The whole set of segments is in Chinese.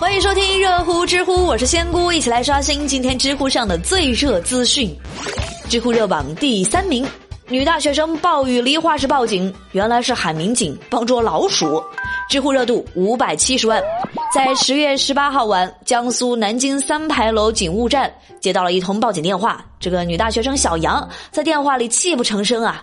欢迎收听热乎知乎，我是仙姑，一起来刷新今天知乎上的最热资讯。知乎热榜第三名，女大学生暴雨梨花时报警，原来是喊民警帮捉老鼠。知乎热度五百七十万。在十月十八号晚，江苏南京三牌楼警务站接到了一通报警电话，这个女大学生小杨在电话里泣不成声啊。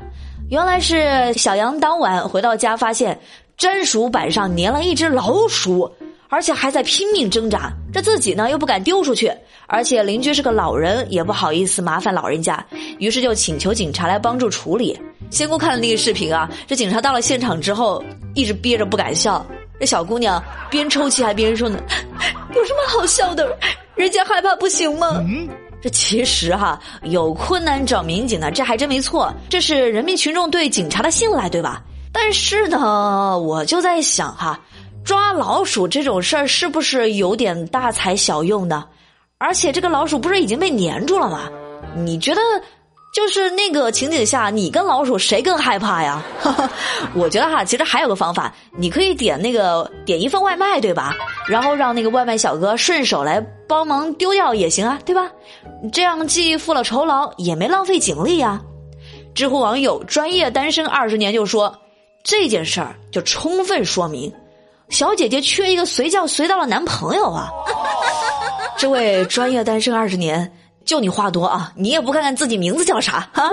原来是小杨当晚回到家，发现砧鼠板上粘了一只老鼠。而且还在拼命挣扎，这自己呢又不敢丢出去，而且邻居是个老人，也不好意思麻烦老人家，于是就请求警察来帮助处理。仙姑看了那个视频啊，这警察到了现场之后，一直憋着不敢笑。这小姑娘边抽泣还边说呢：“有什么好笑的？人家害怕不行吗？”这其实哈有困难找民警呢，这还真没错，这是人民群众对警察的信赖，对吧？但是呢，我就在想哈。抓老鼠这种事儿是不是有点大材小用的？而且这个老鼠不是已经被粘住了吗？你觉得，就是那个情景下，你跟老鼠谁更害怕呀？我觉得哈，其实还有个方法，你可以点那个点一份外卖，对吧？然后让那个外卖小哥顺手来帮忙丢掉也行啊，对吧？这样既付了酬劳，也没浪费警力呀。知乎网友专业单身二十年就说，这件事儿就充分说明。小姐姐缺一个随叫随到的男朋友啊！这位专业单身二十年，就你话多啊！你也不看看自己名字叫啥啊？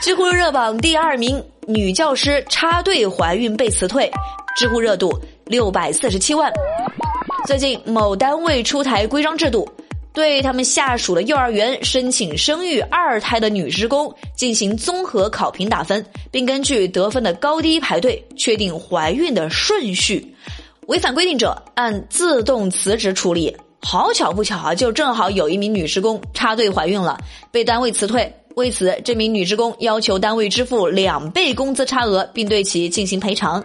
知乎热榜第二名，女教师插队怀孕被辞退，知乎热度六百四十七万。最近某单位出台规章制度。对他们下属的幼儿园申请生育二胎的女职工进行综合考评打分，并根据得分的高低排队确定怀孕的顺序。违反规定者按自动辞职处理。好巧不巧啊，就正好有一名女职工插队怀孕了，被单位辞退。为此，这名女职工要求单位支付两倍工资差额，并对其进行赔偿。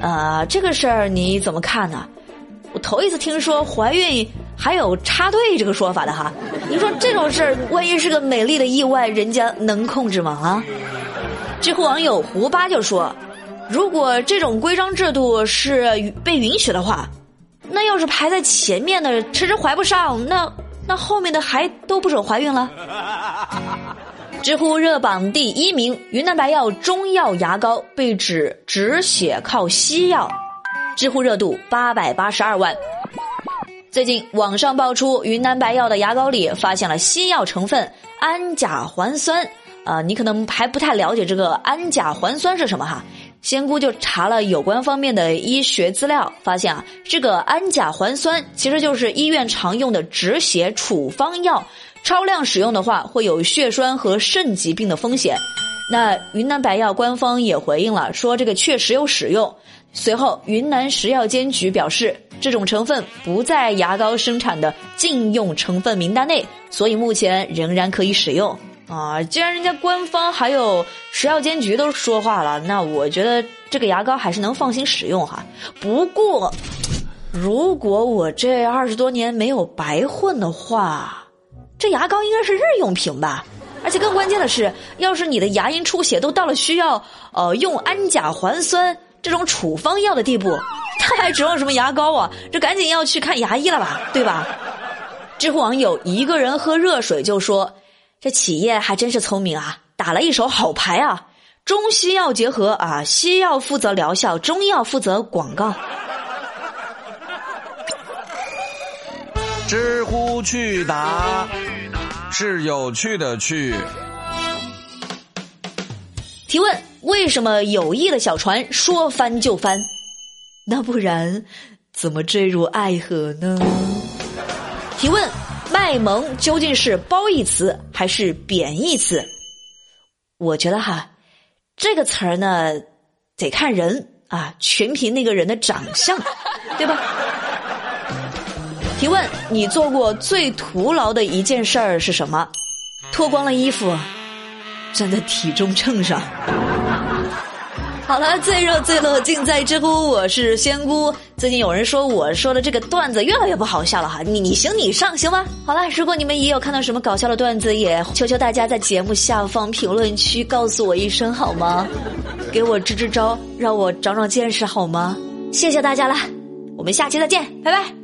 呃，这个事儿你怎么看呢？我头一次听说怀孕。还有插队这个说法的哈，你说这种事儿，万一是个美丽的意外，人家能控制吗？啊？知乎网友胡巴就说：“如果这种规章制度是被允许的话，那要是排在前面的迟迟怀不上，那那后面的还都不准怀孕了。”知乎热榜第一名，云南白药中药牙膏被指止血靠西药，知乎热度八百八十二万。最近网上爆出云南白药的牙膏里发现了西药成分氨甲环酸，啊，你可能还不太了解这个氨甲环酸是什么哈？仙姑就查了有关方面的医学资料，发现啊，这个氨甲环酸其实就是医院常用的止血处方药，超量使用的话会有血栓和肾疾病的风险。那云南白药官方也回应了，说这个确实有使用。随后，云南食药监局表示，这种成分不在牙膏生产的禁用成分名单内，所以目前仍然可以使用。啊，既然人家官方还有食药监局都说话了，那我觉得这个牙膏还是能放心使用哈。不过，如果我这二十多年没有白混的话，这牙膏应该是日用品吧？而且更关键的是，要是你的牙龈出血都到了需要呃用氨甲环酸。这种处方药的地步，他还指望什么牙膏啊？这赶紧要去看牙医了吧，对吧？知乎网友一个人喝热水就说：“这企业还真是聪明啊，打了一手好牌啊！中西药结合啊，西药负责疗效，中药负责广告。”知乎趣答是有趣的趣。提问：为什么友谊的小船说翻就翻？那不然怎么坠入爱河呢？提问：卖萌究竟是褒义词还是贬义词？我觉得哈，这个词儿呢得看人啊，全凭那个人的长相，对吧？提问：你做过最徒劳的一件事儿是什么？脱光了衣服。站在体重秤上。好了，最热最乐尽在知乎，我是仙姑。最近有人说我说的这个段子越来越不好笑了哈，你你行你上行吗？好了，如果你们也有看到什么搞笑的段子，也求求大家在节目下方评论区告诉我一声好吗？给我支支招，让我长长见识好吗？谢谢大家了，我们下期再见，拜拜。